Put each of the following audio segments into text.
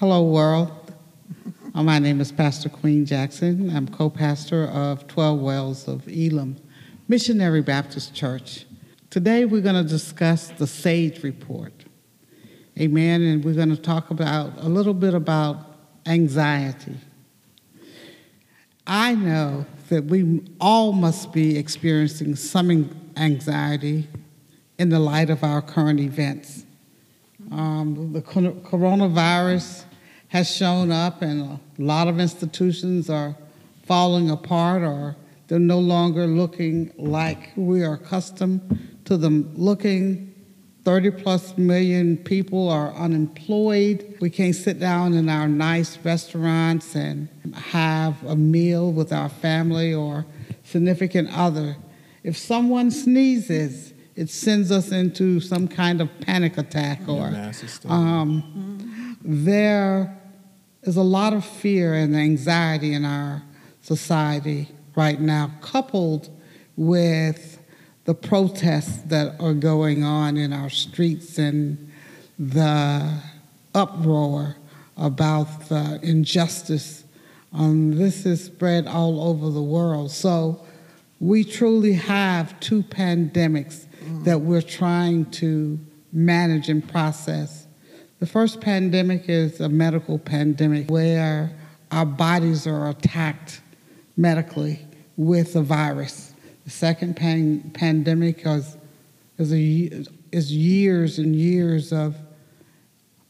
Hello, world. Uh, My name is Pastor Queen Jackson. I'm co pastor of 12 Wells of Elim Missionary Baptist Church. Today, we're going to discuss the SAGE report. Amen. And we're going to talk about a little bit about anxiety. I know that we all must be experiencing some anxiety in the light of our current events. Um, the cor- coronavirus has shown up, and a lot of institutions are falling apart, or they're no longer looking like we are accustomed to them looking. 30 plus million people are unemployed. We can't sit down in our nice restaurants and have a meal with our family or significant other. If someone sneezes, it sends us into some kind of panic attack or um, there is a lot of fear and anxiety in our society right now, coupled with the protests that are going on in our streets and the uproar about the injustice. Um, this is spread all over the world. So we truly have two pandemics that we're trying to manage and process. The first pandemic is a medical pandemic where our bodies are attacked medically with a virus. The second pan- pandemic is, is, a, is years and years of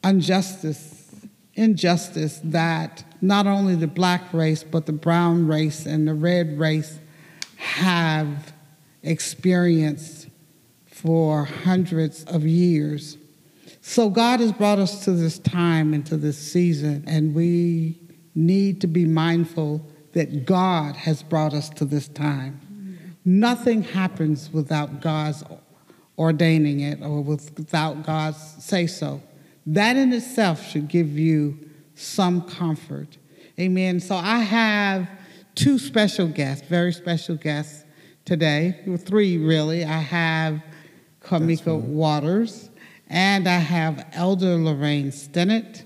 injustice, injustice that not only the black race, but the brown race and the red race have experienced for hundreds of years. So God has brought us to this time and to this season, and we need to be mindful that God has brought us to this time. Nothing happens without God's ordaining it or without God's say so. That in itself should give you some comfort. Amen. So I have two special guests, very special guests today, three really. I have Kamika Waters, and I have Elder Lorraine Stennett.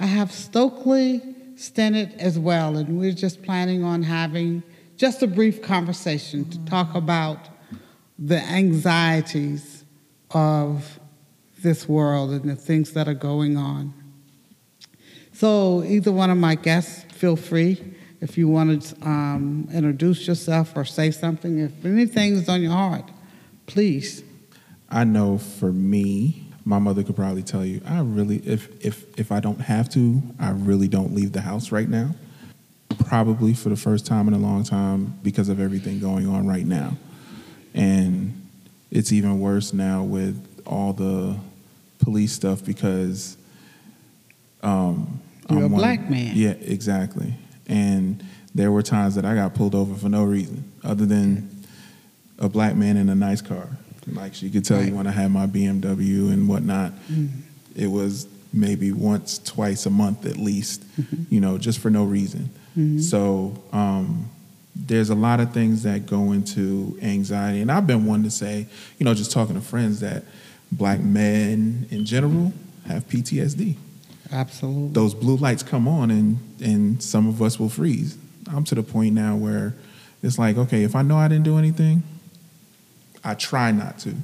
I have Stokely Stennett as well, and we're just planning on having just a brief conversation to talk about the anxieties of this world and the things that are going on. So, either one of my guests, feel free if you want to um, introduce yourself or say something. If anything is on your heart, please. I know for me, my mother could probably tell you, I really, if if if I don't have to, I really don't leave the house right now. Probably for the first time in a long time because of everything going on right now, and it's even worse now with all the police stuff because um, You're a I'm one- black man. Yeah, exactly. And there were times that I got pulled over for no reason other than a black man in a nice car. Like she could tell Right. you when I had my BMW and whatnot, Mm. it was maybe once, twice a month at least, Mm-hmm. you know, just for no reason. So um, there's a lot of things that go into anxiety. And I've been one to say, you know, just talking to friends that black men in general have PTSD Absolutely. those blue lights come on and and some of us will freeze. I'm to the point now where it's like, okay, if I know I didn't do anything, I try not to.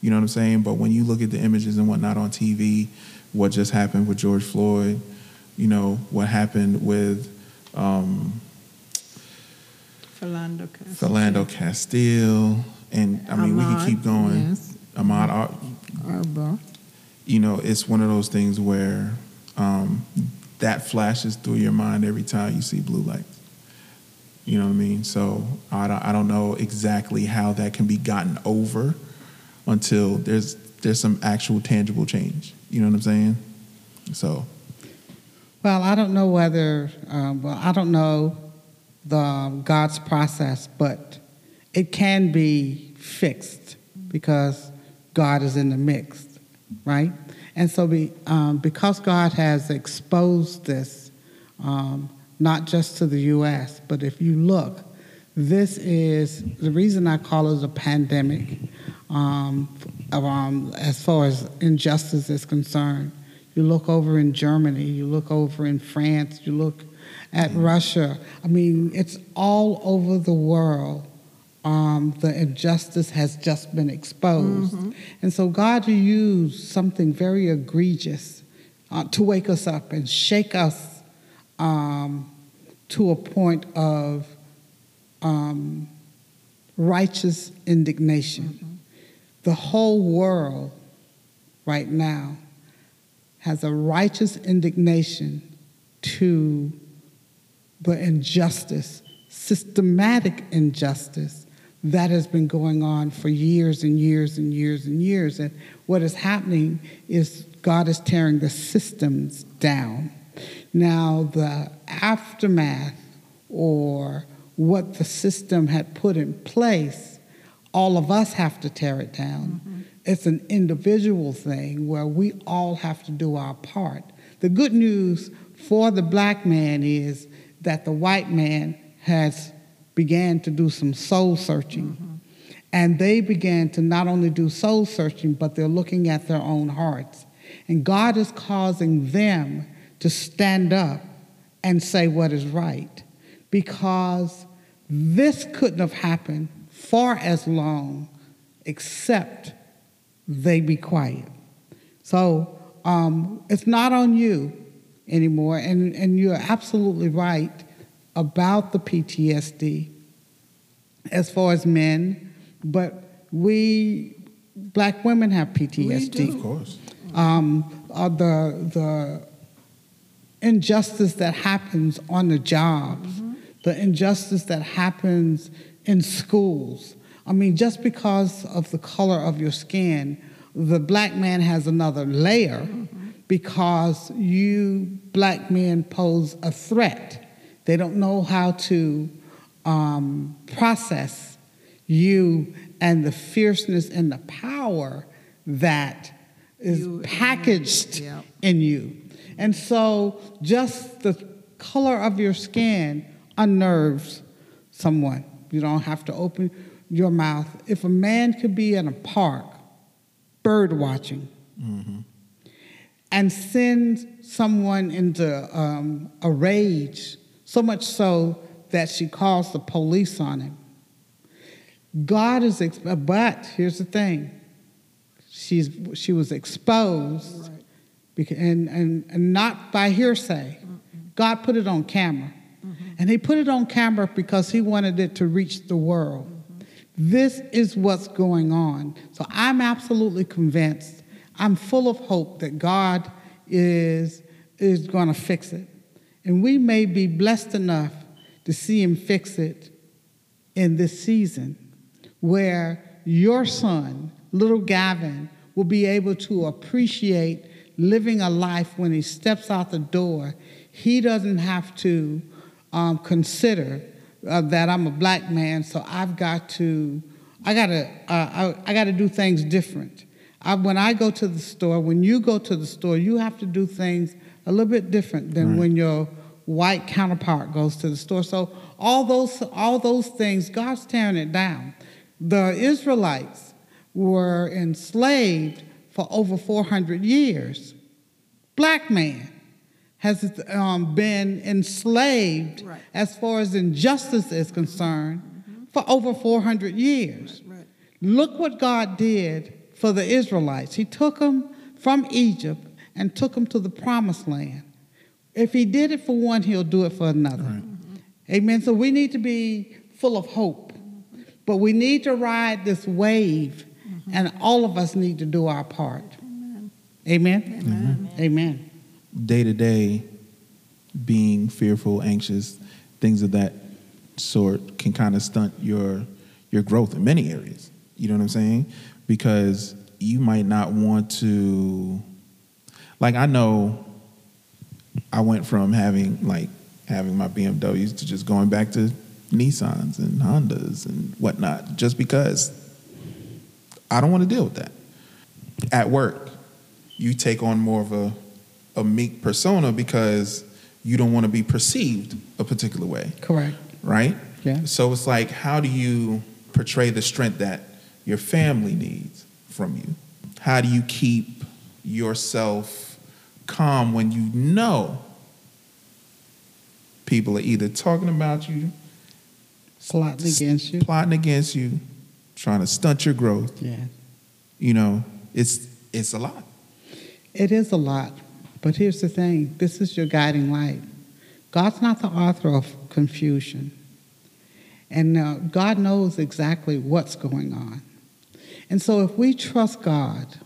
You know what I'm saying? But when you look at the images and whatnot on TV, what just happened with George Floyd, you know, what happened with um, Philando Castile. Philando Castile, and I mean, we can keep going. yes. Ahmaud, Ar- Arba. you know, it's one of those things where um, that flashes through your mind every time you see blue lights. You know what I mean? So I don't, I don't know exactly how that can be gotten over until there's there's some actual tangible change. You know what I'm saying? So Well, I don't know whether, um, well, I don't know the God's process, but it can be fixed because God is in the mix, right? And so, be, um, because God has exposed this, um, not just to the U.S., but if you look, this is the reason I call it a pandemic. Um, around, as far as injustice is concerned, You look over in Germany, you look over in France, you look at Russia. I mean, it's all over the world. Um, the injustice has just been exposed. And so God used something very egregious uh, to wake us up and shake us um, to a point of um, righteous indignation. The whole world right now has a righteous indignation to the injustice, systematic injustice that has been going on for years and years and years and years. And what is happening is God is tearing the systems down. Now, the aftermath or what the system had put in place, all of us have to tear it down. Mm-hmm. It's an individual thing where we all have to do our part. The good news for the black man is that the white man has began to do some soul searching. Mm-hmm. And they began to not only do soul searching, but they're looking at their own hearts. And God is causing them to stand up and say what is right. Because this couldn't have happened for as long except they be quiet. So um, it's not on you anymore. And, and you're absolutely right about the PTSD as far as men, but we, black women, have PTSD. Of course. Um, uh, the, the injustice that happens on the jobs, the injustice that happens in schools. I mean, just because of the color of your skin, the black man has another layer because you black men pose a threat. They don't know how to um, process you and the fierceness and the power that is You- packaged Yep. in you. And so just the color of your skin unnerves someone. You don't have to open your mouth. If a man could be in a park bird watching and send someone into um, a rage, so much so that she calls the police on him. God is, ex- but here's the thing she's, she was exposed Beca- and, and, and not by hearsay. God put it on camera. Mm-hmm. And he put it on camera because he wanted it to reach the world. Mm-hmm. This is what's going on. So I'm absolutely convinced. I'm full of hope that God is, is going to fix it. And we may be blessed enough to see him fix it in this season where your son, little Gavin, will be able to appreciate living a life when he steps out the door. He doesn't have to um, consider uh, that I'm a black man, so I've got to, I gotta, uh, I, I gotta do things different. I, when I go to the store, when you go to the store, you have to do things a little bit different than when your white counterpart goes to the store. So all those, all those things, God's tearing it down. The Israelites were enslaved for over 400 years. Black man has um, been enslaved Right. as far as injustice is concerned mm-hmm. for over 400 years. Right. Look what God did for the Israelites. He took them from Egypt and took them to the promised land. If he did it for one, he'll do it for another. Mm-hmm. Amen. So we need to be full of hope. But we need to ride this wave, mm-hmm. and all of us need to do our part. Amen. Amen. Amen. day to day being fearful, anxious, things of that sort can kind of stunt your your growth in many areas. You know what I'm saying? Because you might not want to like I know I went from having like having my BMWs to just going back to Nissans and Hondas and whatnot just because I don't want to deal with that. At work, you take on more of a, a meek persona because you don't want to be perceived a particular way, Correct. right? Yeah. So it's like, how do you portray the strength that your family needs from you? How do you keep yourself calm when you know people are either talking about you, Plotting against you. plotting against you, trying to stunt your growth. Yeah. You know, it's it's a lot. It is a lot, but here's the thing this is your guiding light. God's not the author of confusion, and uh, God knows exactly what's going on. And so, if we trust God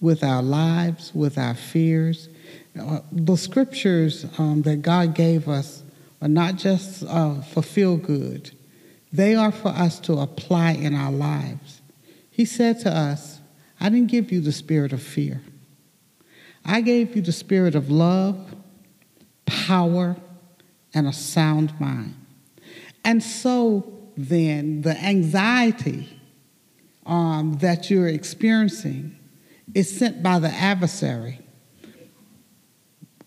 with our lives, with our fears, uh, the scriptures um, that God gave us are not just uh, for feel good, they are for us to apply in our lives. He said to us, I didn't give you the spirit of fear. I gave you the spirit of love, power, and a sound mind. And so then, the anxiety um, that you're experiencing is sent by the adversary,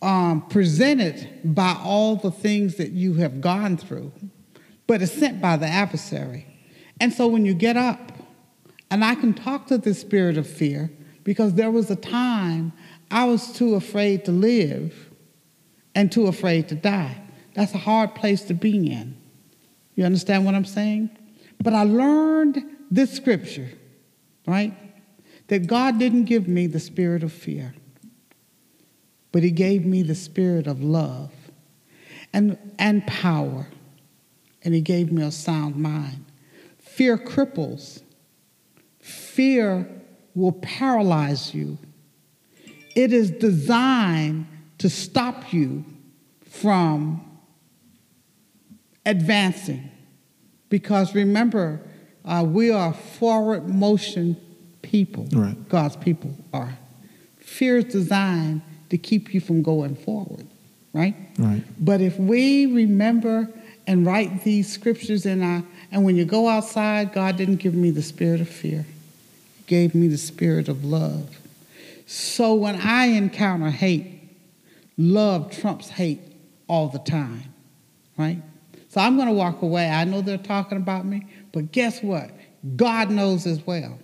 um, presented by all the things that you have gone through, but it's sent by the adversary. And so when you get up, and I can talk to the spirit of fear because there was a time I was too afraid to live and too afraid to die. That's a hard place to be in. You understand what I'm saying? But I learned this scripture, right? That God didn't give me the spirit of fear, but He gave me the spirit of love and, and power, and He gave me a sound mind. Fear cripples, fear will paralyze you. It is designed to stop you from advancing. Because remember, uh, we are forward motion people. Right. God's people are. Fear is designed to keep you from going forward, right? Right. But if we remember and write these scriptures in our, and when you go outside, God didn't give me the spirit of fear, He gave me the spirit of love. So when I encounter hate, love trumps hate all the time, right? So I'm going to walk away. I know they're talking about me, but guess what? God knows as well.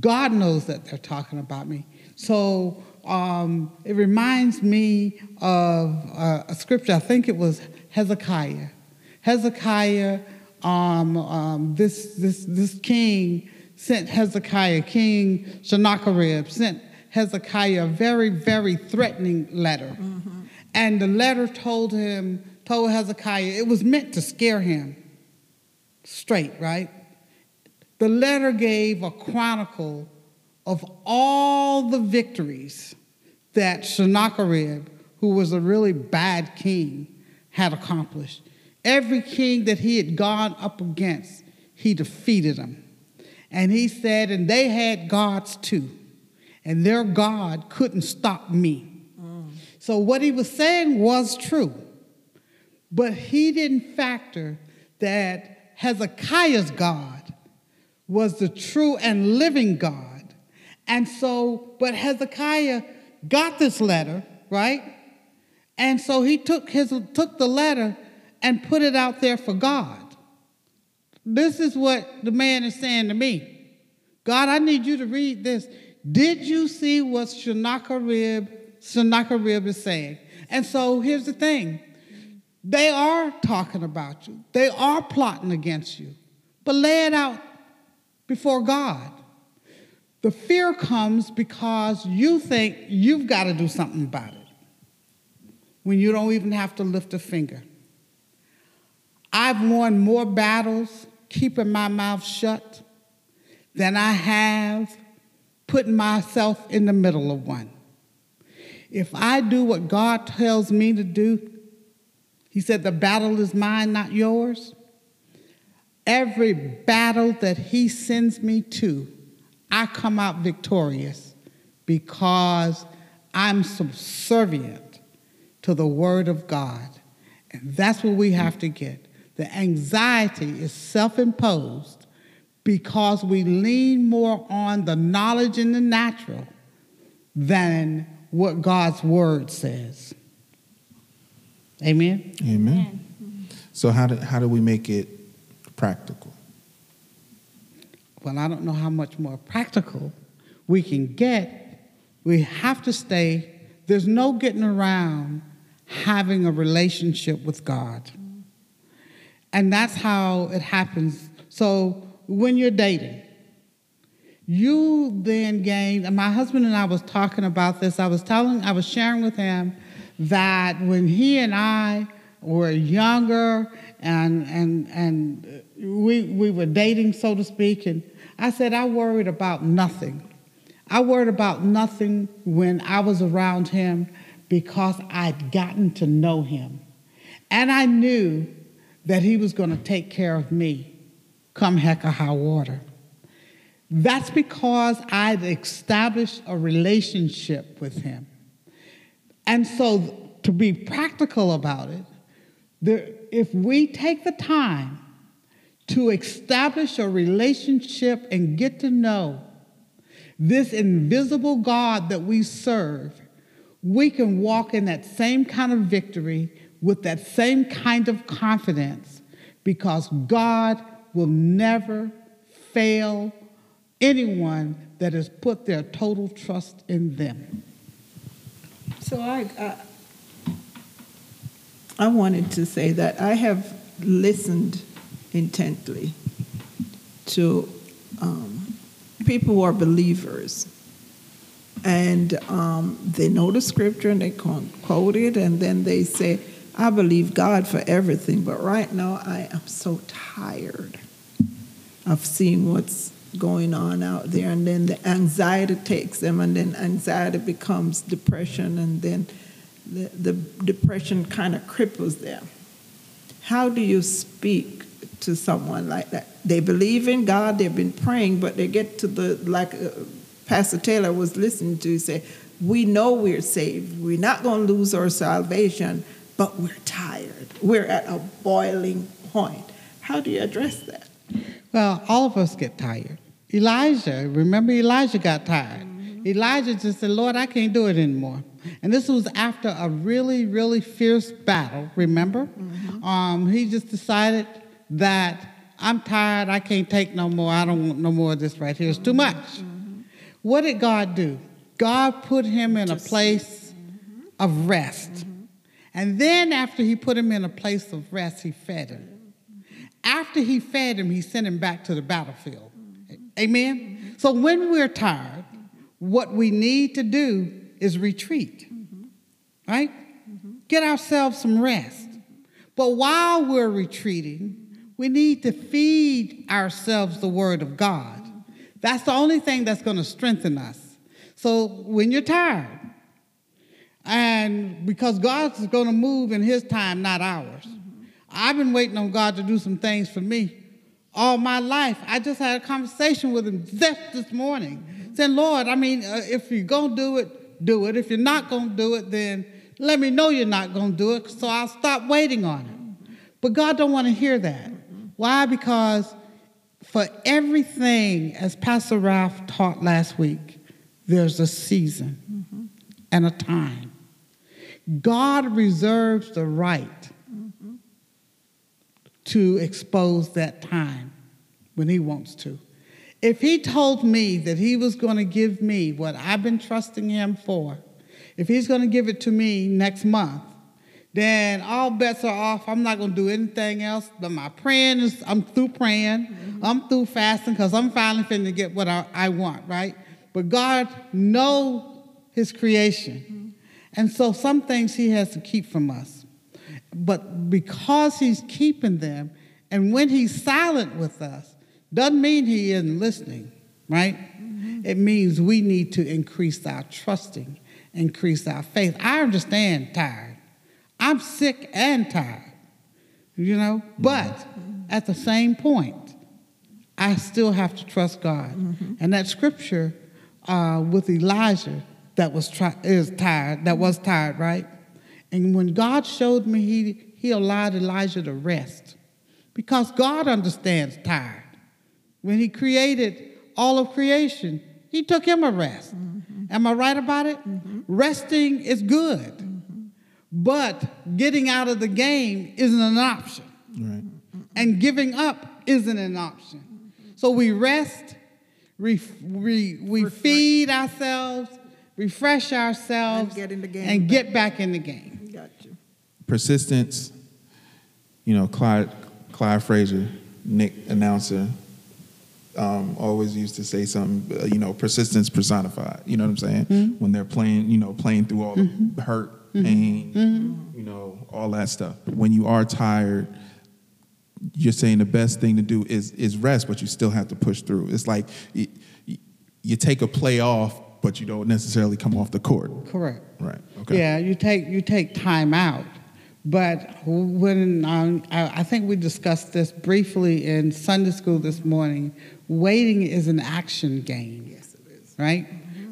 God knows that they're talking about me. So um, it reminds me of uh, a scripture, I think it was Hezekiah. Hezekiah, um, um, this, this, this king sent Hezekiah, King Sennacherib, sent Hezekiah a very, very threatening letter. Mm-hmm. And the letter told him, told Hezekiah, it was meant to scare him straight, right? The letter gave a chronicle of all the victories that Sennacherib, who was a really bad king, had accomplished. Every king that he had gone up against, he defeated them. And he said, and they had gods too, and their God couldn't stop me. So what he was saying was true, but he didn't factor that Hezekiah's God was the true and living God. And so, but Hezekiah got this letter, right? And so he took his took the letter and put it out there for God. This is what the man is saying to me. God, I need you to read this. Did you see what Sennacherib, Sennacherib is saying? And so here's the thing. They are talking about you. They are plotting against you. But lay it out before God. The fear comes because you think you've got to do something about it when you don't even have to lift a finger. I've won more battles keeping my mouth shut than I have putting myself in the middle of one. If I do what God tells me to do, He said, the battle is mine, not yours. Every battle that He sends me to, I come out victorious because I'm subservient to the Word of God. And that's what we have to get. The anxiety is self imposed because we lean more on the knowledge in the natural than what God's Word says. Amen? Amen. So how do how do we make it practical? Well, I don't know how much more practical we can get. We have to stay there's no getting around having a relationship with God. And that's how it happens. So when you're dating, you then gain, my husband and I was talking about this. I was telling, I was sharing with him that when he and I were younger and and and we we were dating, so to speak, and I said I worried about nothing. I worried about nothing when I was around him because I'd gotten to know him. And I knew that he was going to take care of me come heck or high water. That's because I'd established a relationship with him. And so, to be practical about it, there, if we take the time to establish a relationship and get to know this invisible God that we serve, we can walk in that same kind of victory with that same kind of confidence because God will never fail anyone that has put their total trust in them. So I, I, I wanted to say that I have listened intently to um, people who are believers. And um, they know the scripture and they quote it, and then they say, I believe God for everything, but right now I am so tired of seeing what's going on out there. And then the anxiety takes them, and then anxiety becomes depression, and then the, the depression kind of cripples them. How do you speak to someone like that? They believe in God, they've been praying, but they get to the, like uh, Pastor Taylor was listening to, say, We know we're saved, we're not going to lose our salvation, but we're tired. We're at a boiling point. How do you address that? Well, all of us get tired. Elijah, remember Elijah got tired. Mm-hmm. Elijah just said, Lord, I can't do it anymore. And this was after a really, really fierce battle, remember? Mm-hmm. Um, he just decided that I'm tired, I can't take no more, I don't want no more of this right here, it's too much. Mm-hmm. What did God do? God put him in just, a place mm-hmm. of rest. And then after he put him in a place of rest, he fed him. After he fed him, he sent him back to the battlefield. Amen? So when we're tired, what we need to do is retreat, right? Get ourselves some rest. But while we're retreating, we need to feed ourselves the Word of God. That's the only thing that's going to strengthen us. So when you're tired, and because God's going to move in His time, not ours. I've been waiting on God to do some things for me all my life. I just had a conversation with him just this morning, saying, Lord, I mean, uh, if you're going to do it, do it. If you're not going to do it, then let me know you're not going to do it so I'll stop waiting on it. But God don't want to hear that. Why? Because for everything, as Pastor Ralph taught last week, there's a season mm-hmm. and a time. God reserves the right to expose that time when he wants to. If he told me that he was going to give me what I've been trusting him for, if he's going to give it to me next month, then all bets are off. I'm not going to do anything else. But my praying is, I'm through praying. Mm-hmm. I'm through fasting because I'm finally finna get what I, I, want, right? But God knows his creation. Mm-hmm. And so some things he has to keep from us. But because he's keeping them, and when he's silent with us, doesn't mean he isn't listening, right? Mm-hmm. It means we need to increase our trusting, increase our faith. I understand tired. I'm sick and tired, you know, but mm-hmm. at the same point, I still have to trust God. Mm-hmm. And that scripture uh, with Elijah that was tri- is tired, that was tired, right? And when God showed me, he, he allowed Elijah to rest because God understands tired. When he created all of creation, he took him a rest. Mm-hmm. Am I right about it? Mm-hmm. Resting is good, mm-hmm. but getting out of the game isn't an option. Right. And giving up isn't an option. So we rest, we, we, we feed ourselves, refresh ourselves, And get in the game and back. get back in the game. Got you. persistence. You know, Clyde, Clyde Frazier, Knick announcer, um, always used to say something. Uh, you know, persistence personified. You know what I'm saying? When they're playing, you know, playing through all the hurt, pain, you know, all that stuff. When you are tired, you're saying the best thing to do is is rest, but you still have to push through. It's like you, you take a play off, but you don't necessarily come off the court. Correct. Right. Okay. Yeah, you take you take time out, but when um, I, I think we discussed this briefly in Sunday school this morning, waiting is an action game. Yes, it is. right?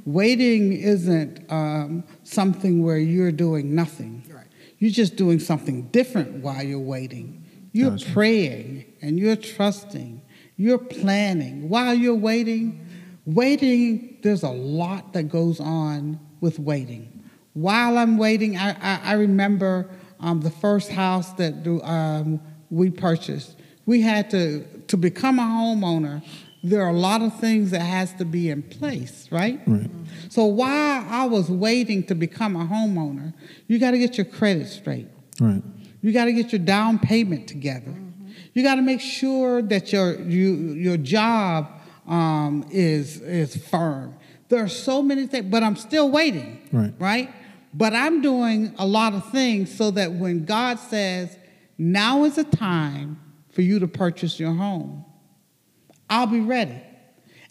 Waiting isn't um, something where you're doing nothing. Right. You're just doing something different while you're waiting. You're Gotcha. praying and you're trusting. You're planning. While you're waiting, waiting, there's a lot that goes on with waiting. While I'm waiting, I, I, I remember um, the first house that um, we purchased. We had to, to become a homeowner, there are a lot of things that has to be in place, right? Right. So while I was waiting to become a homeowner, you got to get your credit straight. Right. You got to get your down payment together. You got to make sure that your you, your job um, is is firm. There are so many things, but I'm still waiting. Right. Right. But I'm doing a lot of things so that when God says now is the time for you to purchase your home, I'll be ready.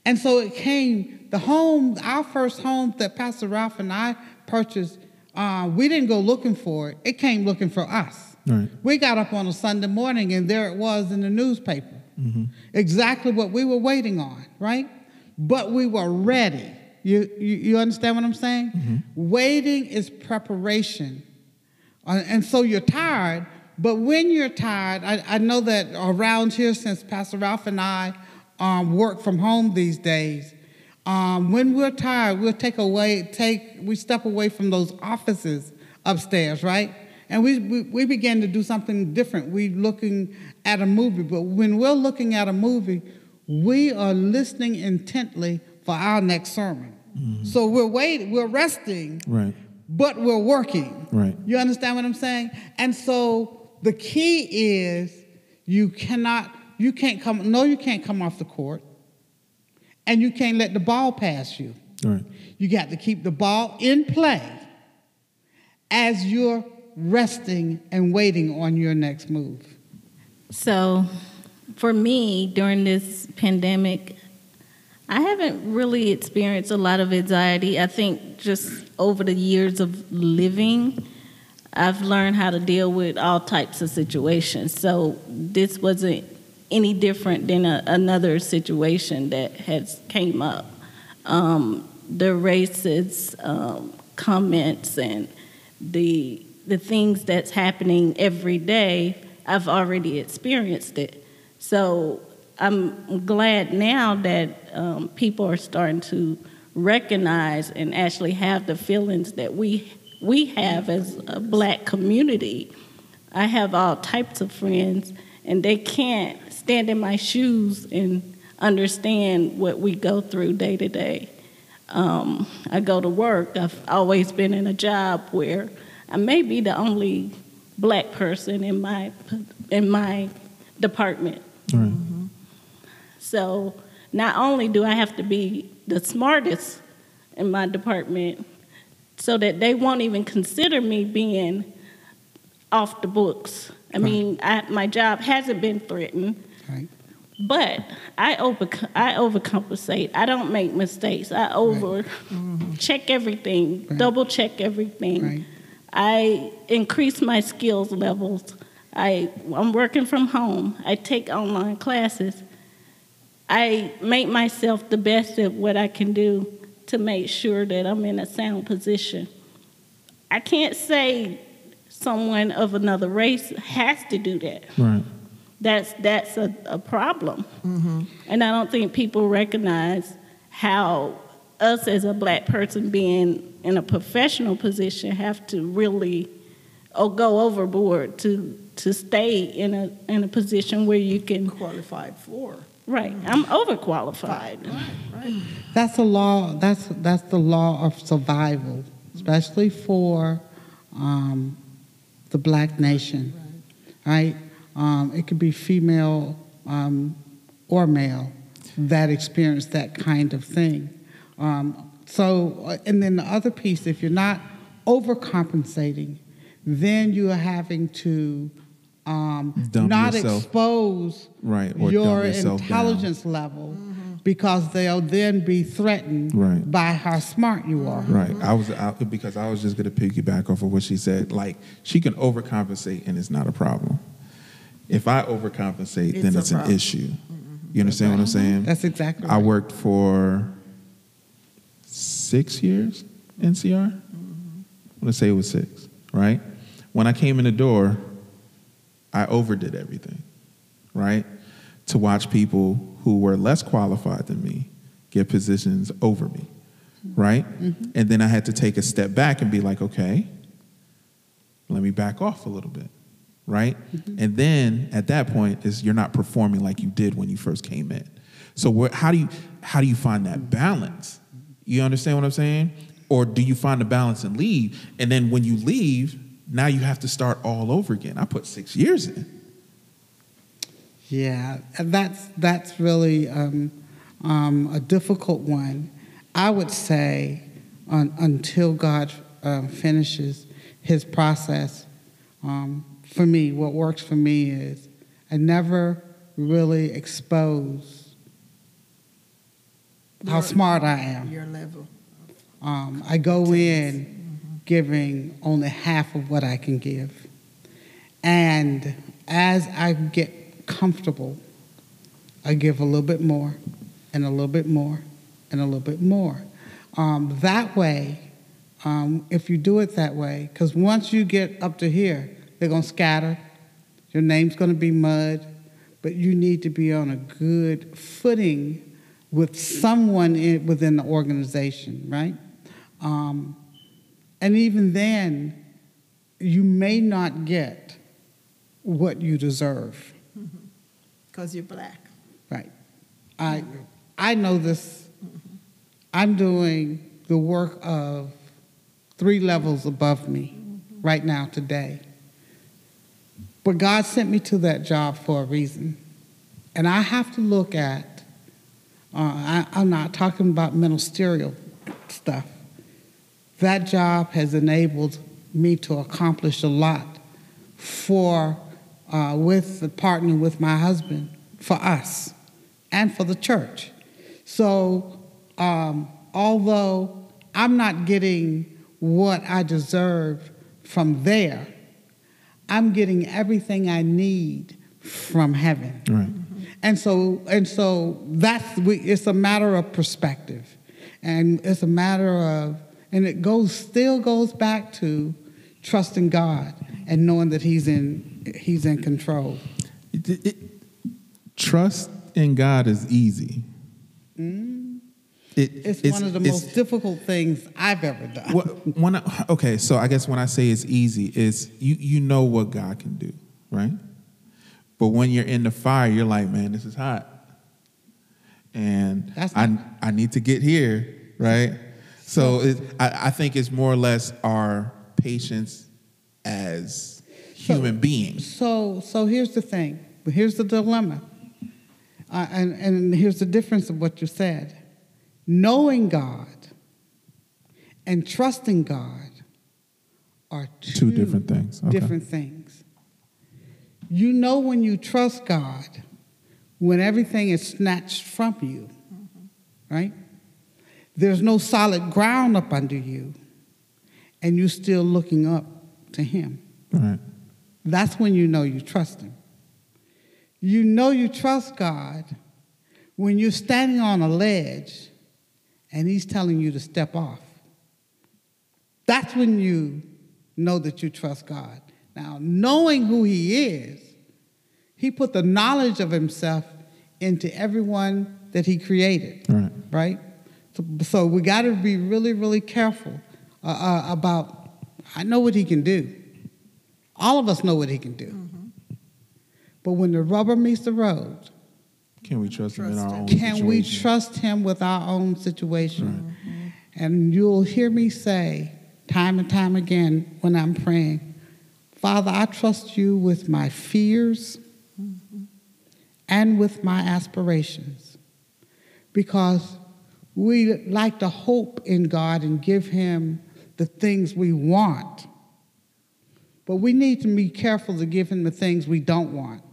And so it came, the home, our first home that Pastor Ralph and I purchased, uh, we didn't go looking for it. It came looking for us. Right. We got up on a Sunday morning and there it was in the newspaper. Exactly what we were waiting on, right? But we were ready. You, you, you understand what I'm saying? Waiting is preparation. Uh, and so you're tired, but when you're tired, I, I know that around here, since Pastor Ralph and I um, work from home these days, um, when we're tired, we'll take away, take, we step away from those offices upstairs, right? And we, we, we begin to do something different. We're looking at a movie, but when we're looking at a movie, we are listening intently for our next sermon. Mm-hmm. So we're waiting, we're resting, Right. but we're working. Right. You understand what I'm saying? And so the key is you cannot, you can't come, no, you can't come off the court, and you can't let the ball pass you. Right. You got to keep the ball in play as you're resting and waiting on your next move. So, for me, during this pandemic, I haven't really experienced a lot of anxiety. I think just over the years of living, I've learned how to deal with all types of situations. So, this wasn't any different than a, another situation that has came up. Um, the racist um, comments and the the things that's happening every day, I've already experienced it. So I'm glad now that um, people are starting to recognize and actually have the feelings that we we have as a black community. I have all types of friends, and they can't stand in my shoes and understand what we go through day to day. Um, I go to work. I've always been in a job where I may be the only black person in my in my department. Right. Mm-hmm. So not only do I have to be the smartest in my department, so that they won't even consider me being off the books. I mean, I, my job hasn't been threatened, Right? but I over I overcompensate. I don't make mistakes. I over mm-hmm. check everything, Right. double check everything. Right. I increase my skills levels. I I'm working from home. I take online classes. I make myself the best at what I can do to make sure that I'm in a sound position. I can't say someone of another race has to do that. Right. That's that's a, a problem. Mm-hmm. And I don't think people recognize how us as a black person being in a professional position have to really or go overboard to to stay in a in a position where you can Qualified for. Right. I'm overqualified. That's the law. That's that's the law of survival, especially for um, the black nation, right? Um, it could be female um, or male that experience that kind of thing. Um, so, uh, and then the other piece, if you're not overcompensating, then you are having to um, Dumb not yourself. expose Right, or your dumb yourself down. intelligence level because they'll then be threatened Right. by how smart you are. Right. I was I, because I was just going to piggyback off of what she said. Like she can overcompensate and it's not a problem. If I overcompensate, It's then a it's an problem. issue. You understand what I'm saying? That's exactly I right. worked for six years NCR. I'm gonna say it was six, right? When I came in the door, I overdid everything, right? To watch people who were less qualified than me get positions over me, right? Mm-hmm. And then I had to take a step back and be like, okay, let me back off a little bit, right? Mm-hmm. And then at that point is you're not performing like you did when you first came in. So where, how do you how do you find that balance? You understand what I'm saying? Or do you find the balance and leave? And then when you leave, now you have to start all over again. I put six years in. Yeah, and that's that's really um, um, a difficult one. I would say un, until God uh, finishes His process. Um, for me, what works for me is I never really expose how smart I am. Your level. Um, I go in giving only half of what I can give. And as I get comfortable, I give a little bit more and a little bit more and a little bit more. Um, that way, um, if you do it that way, because once you get up to here, they're going to scatter. Your name's going to be mud, but you need to be on a good footing with someone in, within the organization, right? Um, and even then, you may not get what you deserve. Because you're black. Right. I I know this. I'm doing the work of three levels above me right now today. But God sent me to that job for a reason. And I have to look at, uh, I, I'm not talking about ministerial stuff. That job has enabled me to accomplish a lot for, uh, with the partner with my husband, for us, and for the church. So, um, although I'm not getting what I deserve from there, I'm getting everything I need from heaven. Right. And so, and so that's we, it's a matter of perspective, and it's a matter of, and it goes still goes back to trusting God and knowing that He's in He's in control. It- it- it- trust in God is easy. It- Mm. It's, one of the most difficult things I've ever done. What, when I, okay, so I guess when I say it's easy, is you you know what God can do, right? But when you're in the fire, you're like, man, this is hot, and That's I not- I need to get here, right? So it, I, I think it's more or less our patience as human beings. So, so here's the thing. Here's the dilemma. Uh, and, and here's the difference of what you said. Knowing God and trusting God are two, Two different things. Okay. Different things. You know when you trust God, when everything is snatched from you, right? There's no solid ground up under you, and you're still looking up to Him. Right. That's when you know you trust Him. You know you trust God when you're standing on a ledge and He's telling you to step off. That's when you know that you trust God. Now, knowing who He is, He put the knowledge of Himself into everyone that He created Right. right? So, so we got to be really, really careful uh, uh, about. I know what he can do. All of us know what he can do. But when the rubber meets the road, Can we trust him in our Trust own him. Can we trust him with our own situation? And you'll hear me say time and time again when I'm praying, Father, I trust you with my fears and with my aspirations. Because we like to hope in God and give him the things we want. But we need to be careful to give him the things we don't want.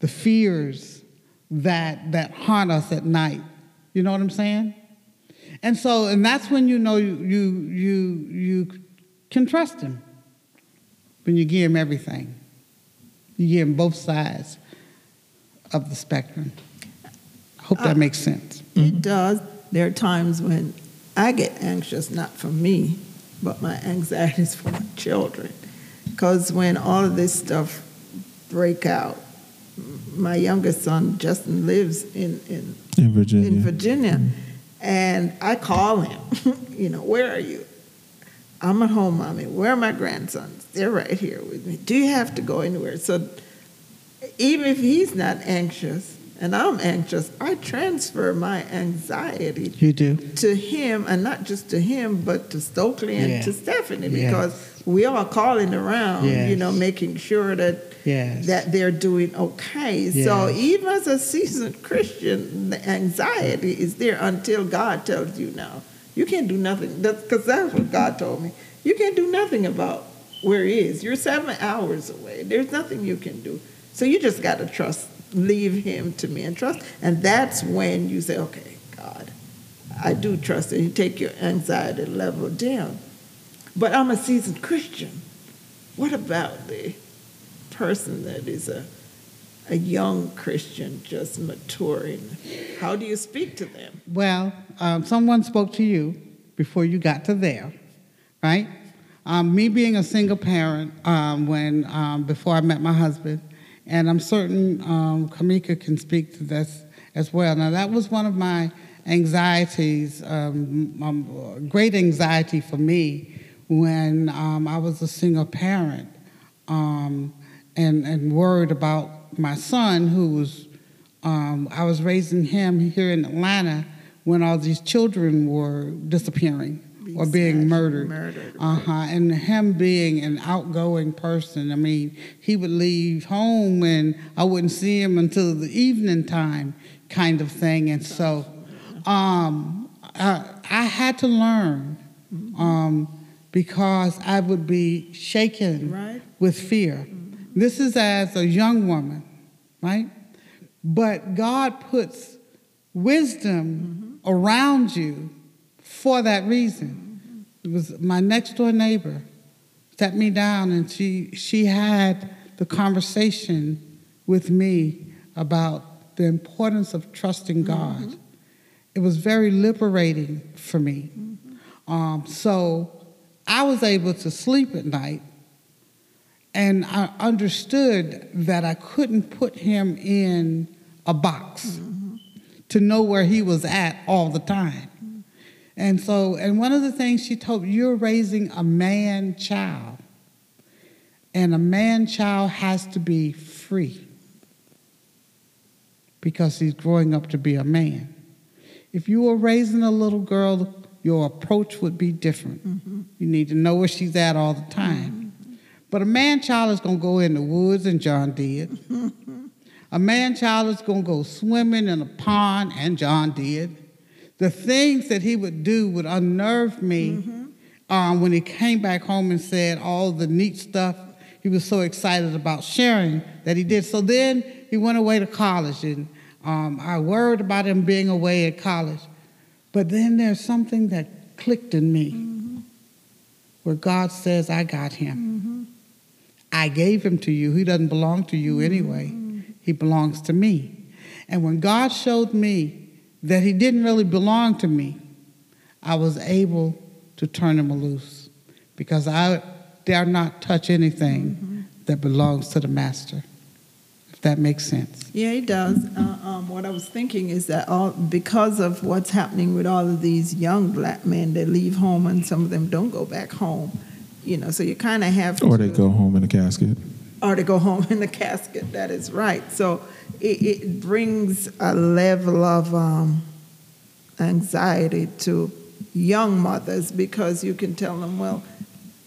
The fears that that haunt us at night. You know what I'm saying? And so, and that's when you know you you you, you can trust him. When you give him everything. You give him both sides of the spectrum. I hope that Uh, makes sense. It does. There are times when I get anxious, not for me, but my anxiety is for my children. Because when all of this stuff break out, my youngest son Justin lives in, in in Virginia? in Virginia, and I call him. you know, where are you? I'm at home, mommy. Where are my grandsons? They're right here with me. Do you have to go anywhere? So even if he's not anxious and I'm anxious, I transfer my anxiety You do. to him, and not just to him, but to Stokely and Yeah. to Stephanie, Yes. because we are calling around, you know, making sure that Yes. that they're doing okay. So even as a seasoned Christian, the anxiety is there until God tells you now. You can't do nothing. That's because that's what God told me. You can't do nothing about where he is. You're seven hours away. There's nothing you can do. So you just got to trust. Leave him to me and trust. And that's when you say, okay, God, I do trust. And you take your anxiety level down. But I'm a seasoned Christian. What about the person that is a a young Christian just maturing? How do you speak to them? Well, um, someone spoke to you before you got to there, right? Um, me being a single parent um, when um, before I met my husband, and I'm certain um, Kamika can speak to this as well. Now that was one of my anxieties, um, great anxiety for me when um, I was a single parent, and and worried about my son who was I was raising him here in Atlanta when all these children were disappearing or being murdered. murdered. Uh huh. And him being an outgoing person, I mean, he would leave home and I wouldn't see him until the evening time, kind of thing. And so, um, I, I had to learn um, because I would be shaken Right. with fear. This is as a young woman, right? But God puts wisdom around you for that reason. It was my next door neighbor sat me down and she she had the conversation with me about the importance of trusting mm-hmm. God. It was very liberating for me. Mm-hmm. Um, so I was able to sleep at night and I understood that I couldn't put him in a box mm-hmm. to know where he was at all the time. And so, and one of the things she told me, you're raising a man child, and a man child has to be free because he's growing up to be a man. If you were raising a little girl, your approach would be different. Mm-hmm. You need to know where she's at all the time. Mm-hmm. But a man child is going to go in the woods, and John did. a man child is going to go swimming in a pond, and John did. The things that he would do would unnerve me um, when he came back home and said all the neat stuff he was so excited about sharing that he did. So then he went away to college, and um, I worried about him being away at college. But then there's something that clicked in me where God says, I got him. I gave him to you. He doesn't belong to you anyway, he belongs to me. And when God showed me that he didn't really belong to me, I was able to turn him loose because I dare not touch anything that belongs to the master. If that makes sense. Yeah, it does. Uh, um, what I was thinking is that all because of what's happening with all of these young black men that leave home and some of them don't go back home, you know. So you kind of have to Or to, they go home in a casket. Or to go home in the casket. That is right. So it, it brings a level of um, anxiety to young mothers because you can tell them, well,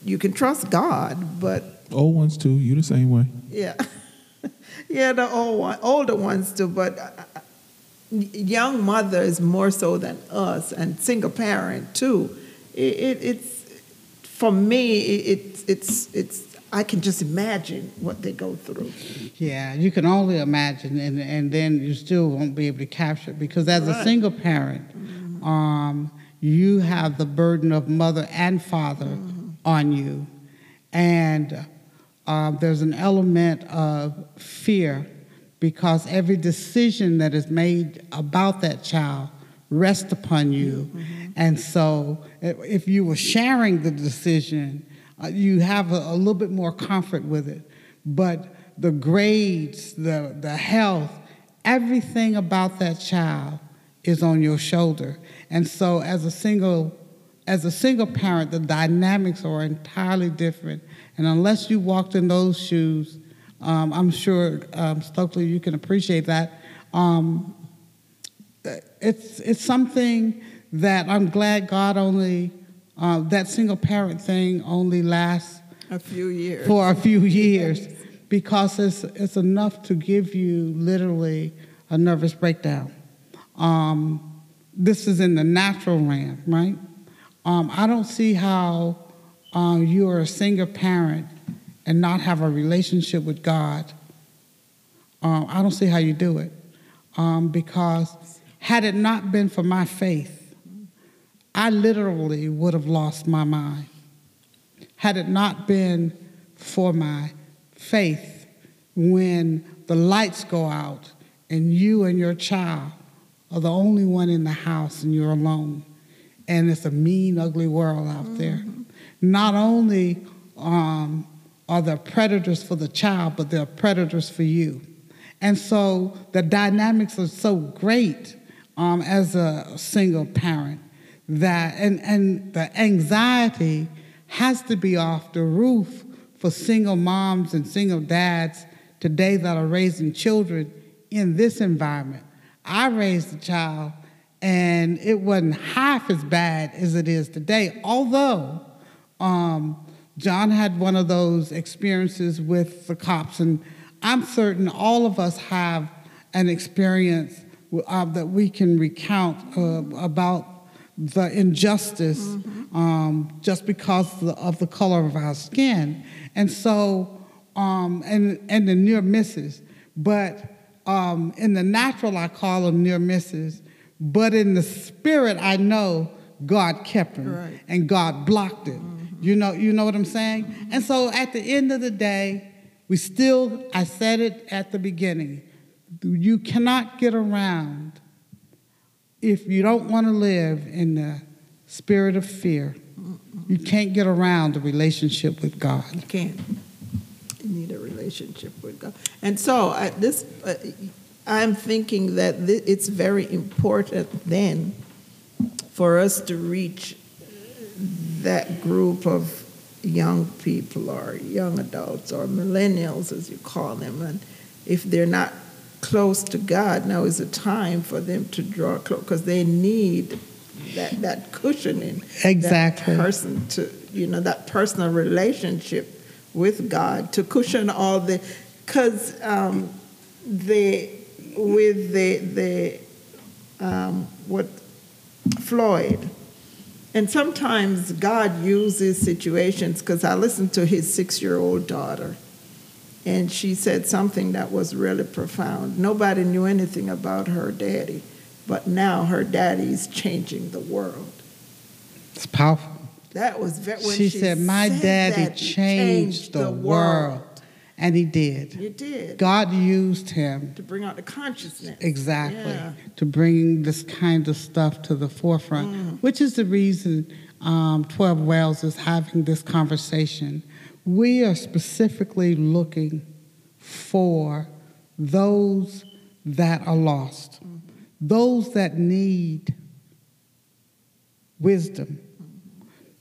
you can trust God, but Old ones too. You the same way. yeah, yeah, the old one, older ones too, but uh, uh, young mothers more so than us, and single parent too. It, it, it's for me, it, it's it's it's. I can just imagine what they go through. Yeah, you can only imagine, and, and then you still won't be able to capture it because as a single parent, um, you have the burden of mother and father on you, and uh, there's an element of fear because every decision that is made about that child rests upon you, and so if you were sharing the decision, uh, you have a, a little bit more comfort with it. But the grades, the, the health, everything about that child is on your shoulder. And so as a single as a single parent, the dynamics are entirely different. And unless you walked in those shoes, um, I'm sure, um, Stokely, you can appreciate that. Um, it's, it's something that I'm glad God only, uh, that single parent thing only lasts A few years. for a few years because it's, it's enough to give you literally a nervous breakdown. Um, this is in the natural realm, right? Um, I don't see how um, you are a single parent and not have a relationship with God. Um, I don't see how you do it um, because had it not been for my faith, I literally would have lost my mind. Had it not been for my faith, when the lights go out and you and your child are the only one in the house and you're alone, and it's a mean, ugly world out there. Not only um, are there predators for the child, but there are predators for you. And so the dynamics are so great um, as a single parent that, and, and the anxiety has to be off the roof for single moms and single dads today that are raising children in this environment. I raised a child and it wasn't half as bad as it is today, although um, John had one of those experiences with the cops, and I'm certain all of us have an experience uh, that we can recount uh, about the injustice um, just because of the, of the color of our skin, and so um, and and the near misses, but um, in the natural I call them near misses, but in the spirit I know God kept him Right. and God blocked it. You know, you know what I'm saying? And so at the end of the day, we still, I said it at the beginning, you cannot get around if you don't want to live in the spirit of fear. You can't get around the relationship with God. You can't. You need a relationship with God. And so uh, this, uh, I'm thinking that thi- it's very important then for us to reach that group of young people or young adults or millennials, as you call them. And if they're not close to God, now is the time for them to draw close because they need that, that cushioning. Exactly. That person to, you know, that personal relationship with God to cushion all the, because um, the, with the, the, um, what, Floyd, and sometimes God uses situations, because I listened to his six year old daughter, and she said something that was really profound. Nobody knew anything about her daddy, but now her daddy is changing the world. It's powerful. That was very, she, she, said, My daddy that, he changed, the, world. And he did. You did. God used him To bring out the consciousness. exactly Yeah. to bring this kind of stuff to the forefront, Mm. which is the reason um, 12 Wells is having this conversation. We are specifically looking for those that are lost, those that need wisdom.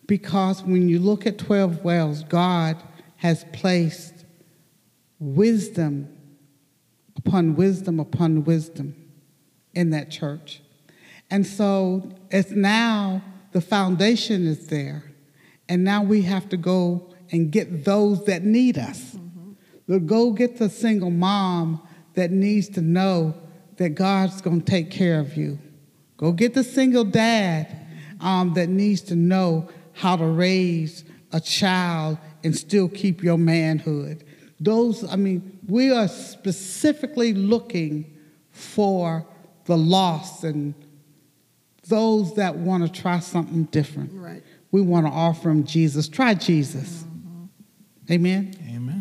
Because when you look at 12 wells, God has placed wisdom upon wisdom upon wisdom in that church. And so it's now the foundation is there. And now we have to go and get those that need us. Mm-hmm. Go get the single mom that needs to know that God's going to take care of you. Go get the single dad um, that needs to know how to raise a child and still keep your manhood. Those, I mean, we are specifically looking for the lost and those that want to try something different. Right. We want to offer them Jesus. Try Jesus. Amen. Amen.